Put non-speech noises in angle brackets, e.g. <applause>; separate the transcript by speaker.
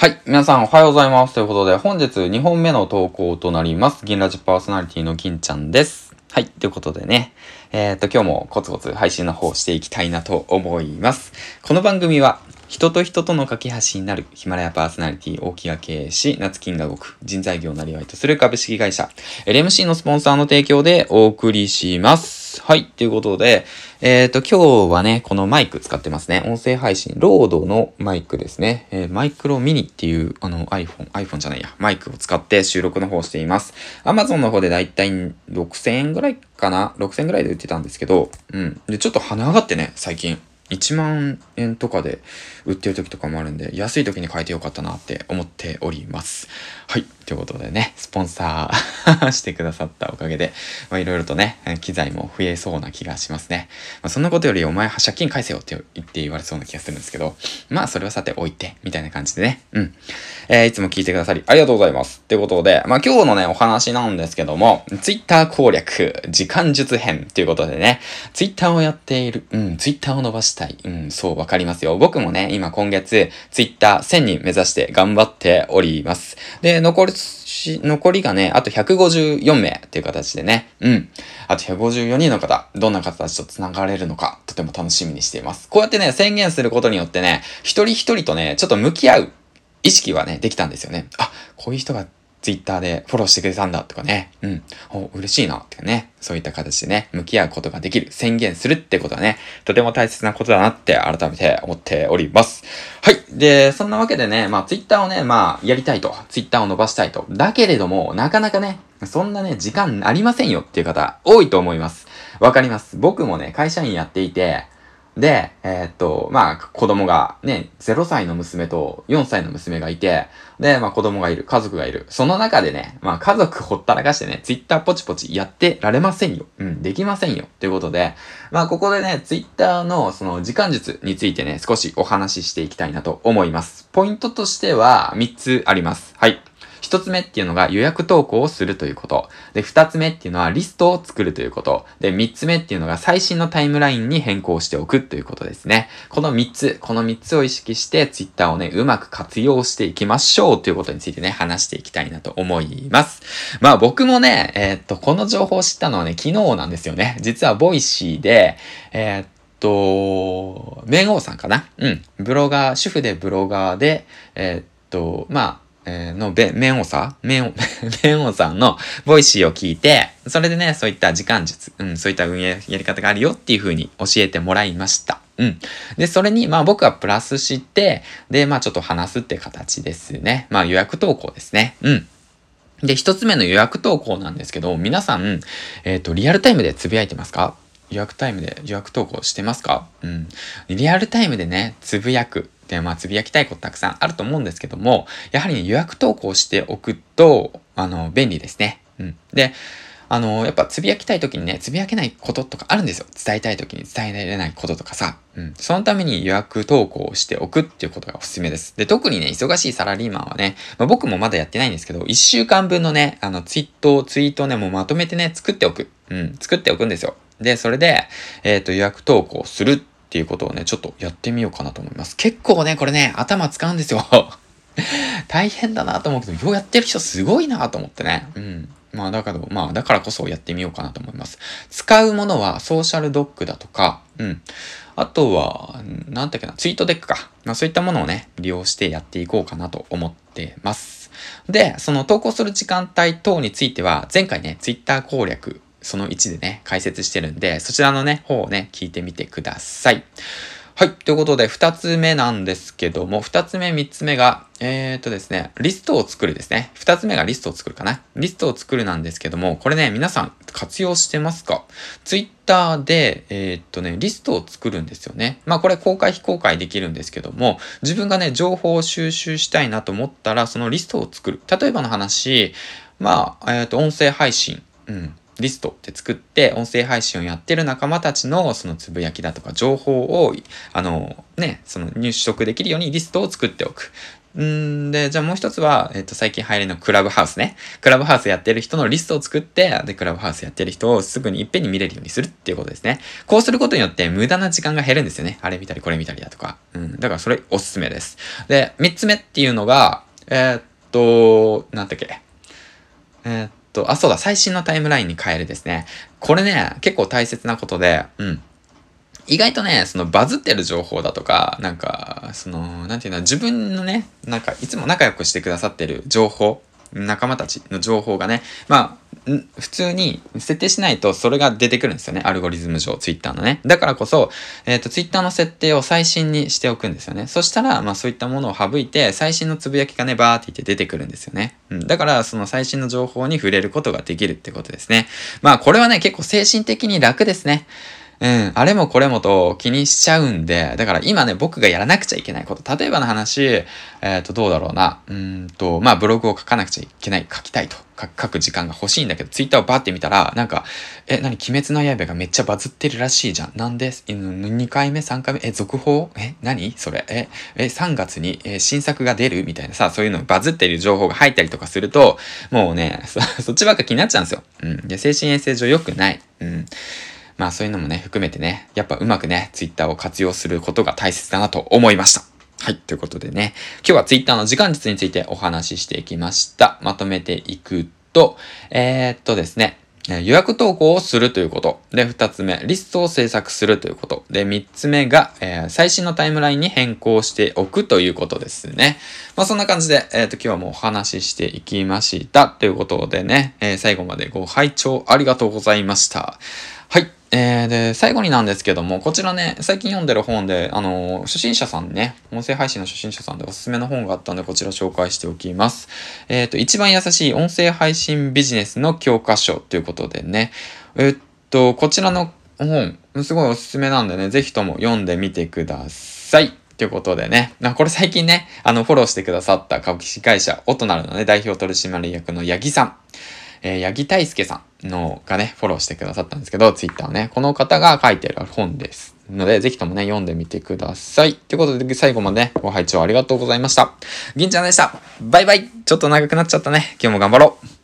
Speaker 1: はい。皆さんおはようございます。ということで、本日2本目の投稿となります。銀ラジパーソナリティの銀ちゃんです。はい。ということでね。えー、っと、今日もコツコツ配信の方していきたいなと思います。この番組は、人と人との架け橋になるヒマラヤパーソナリティ大木が経営し、夏金が動く人材業なりわいとする株式会社 LMC のスポンサーの提供でお送りします。はい。ということで、えっ、と、今日はね、このマイク使ってますね。音声配信、ロードのマイクですね。えーマイクロミニっていう、あの iPhone、iPhone じゃないや、マイクを使って収録の方をしています。Amazon の方でだいたい6000円ぐらいかな ?6000 円ぐらいで売ってたんですけど、うん。で、ちょっと跳ね上がってね、最近。1万円とかで売ってる時とかもあるんで、安い時に変えてよかったなって思っております。はい。ということでね、スポンサーしてくださったおかげで、まあいろいろとね、機材も増えそうな気がしますね。まあそんなことよりお前借金返せよって言って言われそうな気がするんですけど、まあそれはさておいて、みたいな感じでね。うん。えーいつも聞いてくださりありがとうございます。ということで、まあ今日のね、お話なんですけども、Twitter 攻略、時間術編ということでね、Twitter をやっている、うん、Twitter を伸ばしてたい。うん、そう、わかりますよ。僕もね、今今月、Twitter 1000人目指して頑張っております。で、残りし、残りがね、あと154名っていう形でね、うん。あと154人の方、どんな方たちと繋がれるのか、とても楽しみにしています。こうやってね、宣言することによってね、一人一人とね、ちょっと向き合う意識はね、できたんですよね。あ、こういう人がツイッターでフォローしてくれたんだとかね。うん。お、嬉しいなってかね。そういった形でね、向き合うことができる。宣言するってことはね、とても大切なことだなって改めて思っております。はい。で、そんなわけでね、まあツイッターをね、まあやりたいと。ツイッターを伸ばしたいと。だけれども、なかなかね、そんなね、時間ありませんよっていう方、多いと思います。わかります。僕もね、会社員やっていて、で、えーっと、まあ、子供がね、0歳の娘と4歳の娘がいて、で、まあ子供がいる、家族がいる。その中でね、まあ家族ほったらかしてね、ツイッターポチポチやってられませんよ。うん、できませんよ。ということで、まあここでね、ツイッターのその時間術についてね、少しお話ししていきたいなと思います。ポイントとしては3つあります。はい。一つ目っていうのが予約投稿をするということ。で、二つ目っていうのはリストを作るということ。で、三つ目っていうのが最新のタイムラインに変更しておくということですね。この三つ、この三つを意識してツイッターをね、うまく活用していきましょうということについてね、話していきたいなと思います。まあ僕もね、えーっと、この情報を知ったのはね、昨日なんですよね。実は Voicy で、えーっと、弁王さんかな？うん。ブロガー、主婦でブロガーで、えーっと、まあ、えーの、べ、面王さん面王、面王 <laughs> さんの Voicy を聞いて、それでね、そういった時間術、うん、そういった運営やり方があるよっていう風に教えてもらいました。うん。で、それに、まあ僕はプラスして、で、まあちょっと話すって形ですね。まあ予約投稿ですね。うん。で、一つ目の予約投稿なんですけど、皆さん、えっ、と、リアルタイムでつぶやいてますか？予約タイムで予約投稿してますか？うん。リアルタイムでね、つぶやく。で、まあ、つぶやきたいことたくさんあると思うんですけども、やはりね、予約投稿しておくと、あの、便利ですね。うん。で、あの、やっぱつぶやきたい時にね、つぶやけないこととかあるんですよ。伝えたい時に伝えられないこととかさ。うん。そのために予約投稿をしておくっていうことがおすすめです。で、特にね、忙しいサラリーマンはね、まあ、僕もまだやってないんですけど、1週間分のね、あの、ツイート、ツイートをね、もうまとめてね、作っておく。うん。作っておくんですよ。で、それで、えっ、と、予約投稿するっていうことをね、ちょっとやってみようかなと思います。結構ね、これね、頭使うんですよ。<laughs> 大変だなと思うけど、ようやってる人すごいなと思ってね。うん。まあだから、まあだからこそやってみようかなと思います。使うものはソーシャルドックだとか、うん。あとは、なんだっけな、ツイートデックか。まあそういったものをね、利用してやっていこうかなと思ってます。で、その投稿する時間帯等については、前回ね、ツイッター攻略、その1でね、解説してるんで、そちらのね、方をね、聞いてみてください。はい。ということで、二つ目なんですけども、二つ目、三つ目が、えーっとですね、リストを作るですね。二つ目がリストを作るかな。リストを作るなんですけども、これね、皆さん活用してますか？ツイッターで、えーっとね、リストを作るんですよね。まあこれ公開非公開できるんですけども、自分がね、情報を収集したいなと思ったら、そのリストを作る。例えばの話、まあ、えーっと、音声配信。うん。リストって作って、音声配信をやってる仲間たちのそのつぶやきだとか情報を、あのね、その入手できるようにリストを作っておく。んで、じゃあもう一つは、えっ、と、最近流行りのクラブハウスね。クラブハウスやってる人のリストを作って、で、クラブハウスやってる人をすぐにいっぺんに見れるようにするっていうことですね。こうすることによって無駄な時間が減るんですよね。あれ見たりこれ見たりだとか。うん。だからそれおすすめです。で、三つ目っていうのが、えー、っと、なんだっけ。えー、っと、あ、そうだ、最新のタイムラインに変えるですね。これね、結構大切なことで、うん。意外とね、そのバズってる情報だとか、なんか、その、なんていうの、自分のね、なんかいつも仲良くしてくださってる情報、仲間たちの情報がね、まあ、普通に設定しないとそれが出てくるんですよね。アルゴリズム上、ツイッターのね。だからこそ、えっ、ー、と、ツイッターの設定を最新にしておくんですよね。そしたら、まあそういったものを省いて、最新のつぶやきがね、バーって言って出てくるんですよね。うん。だから、その最新の情報に触れることができるってことですね。まあこれはね、結構精神的に楽ですね。うん、あれもこれもと気にしちゃうんで、だから今ね、僕がやらなくちゃいけないこと。例えばの話、えっ、ー、と、どうだろうな。うんと、まあ、ブログを書かなくちゃいけない、書きたいと。書く時間が欲しいんだけど、ツイッターをバーって見たら、なんか、え、何、鬼滅の刃がめっちゃバズってるらしいじゃん。なんで ?2 回目 ?3 回目？え、続報？え、何？それ？え、え、3月に、え、新作が出る？みたいなさ、そういうのバズってる情報が入ったりとかすると、もうね、そ <laughs> そっちばっか気になっちゃうんですよ。うん。で、精神衛生上良くない。うん。まあそういうのもね、含めてね、やっぱうまくね、ツイッターを活用することが大切だなと思いました。はい。ということでね、今日はツイッターの時間術についてお話ししていきました。まとめていくと、えー、っとですね、予約投稿をするということ。で、二つ目、リストを制作するということ。で、三つ目が、えー、最新のタイムラインに変更しておくということですね。まあ、そんな感じで、えっ、ー、と、今日はもうお話ししていきました。ということでね、えー、最後までご拝聴ありがとうございました。はい。えー、で、最後になんですけども、こちらね、最近読んでる本で、あのー、初心者さんね、音声配信の初心者さんでおすすめの本があったんで、こちら紹介しておきます。えっ、ー、と、一番優しい音声配信ビジネスの教科書ということでね、えっと、こちらの本、すごいおすすめなんでね、ぜひとも読んでみてください。ということでね。これ最近ね、あの、フォローしてくださった株式会社、オトナルのね、代表取締役の八木さん。えー、八木大輔さんのがね、フォローしてくださったんですけど、ツイッターをね、この方が書いてる本です。ので、ぜひともね、読んでみてください。ということで、最後までね、ご拝聴ありがとうございました。銀ちゃんでした。バイバイちょっと長くなっちゃったね。今日も頑張ろう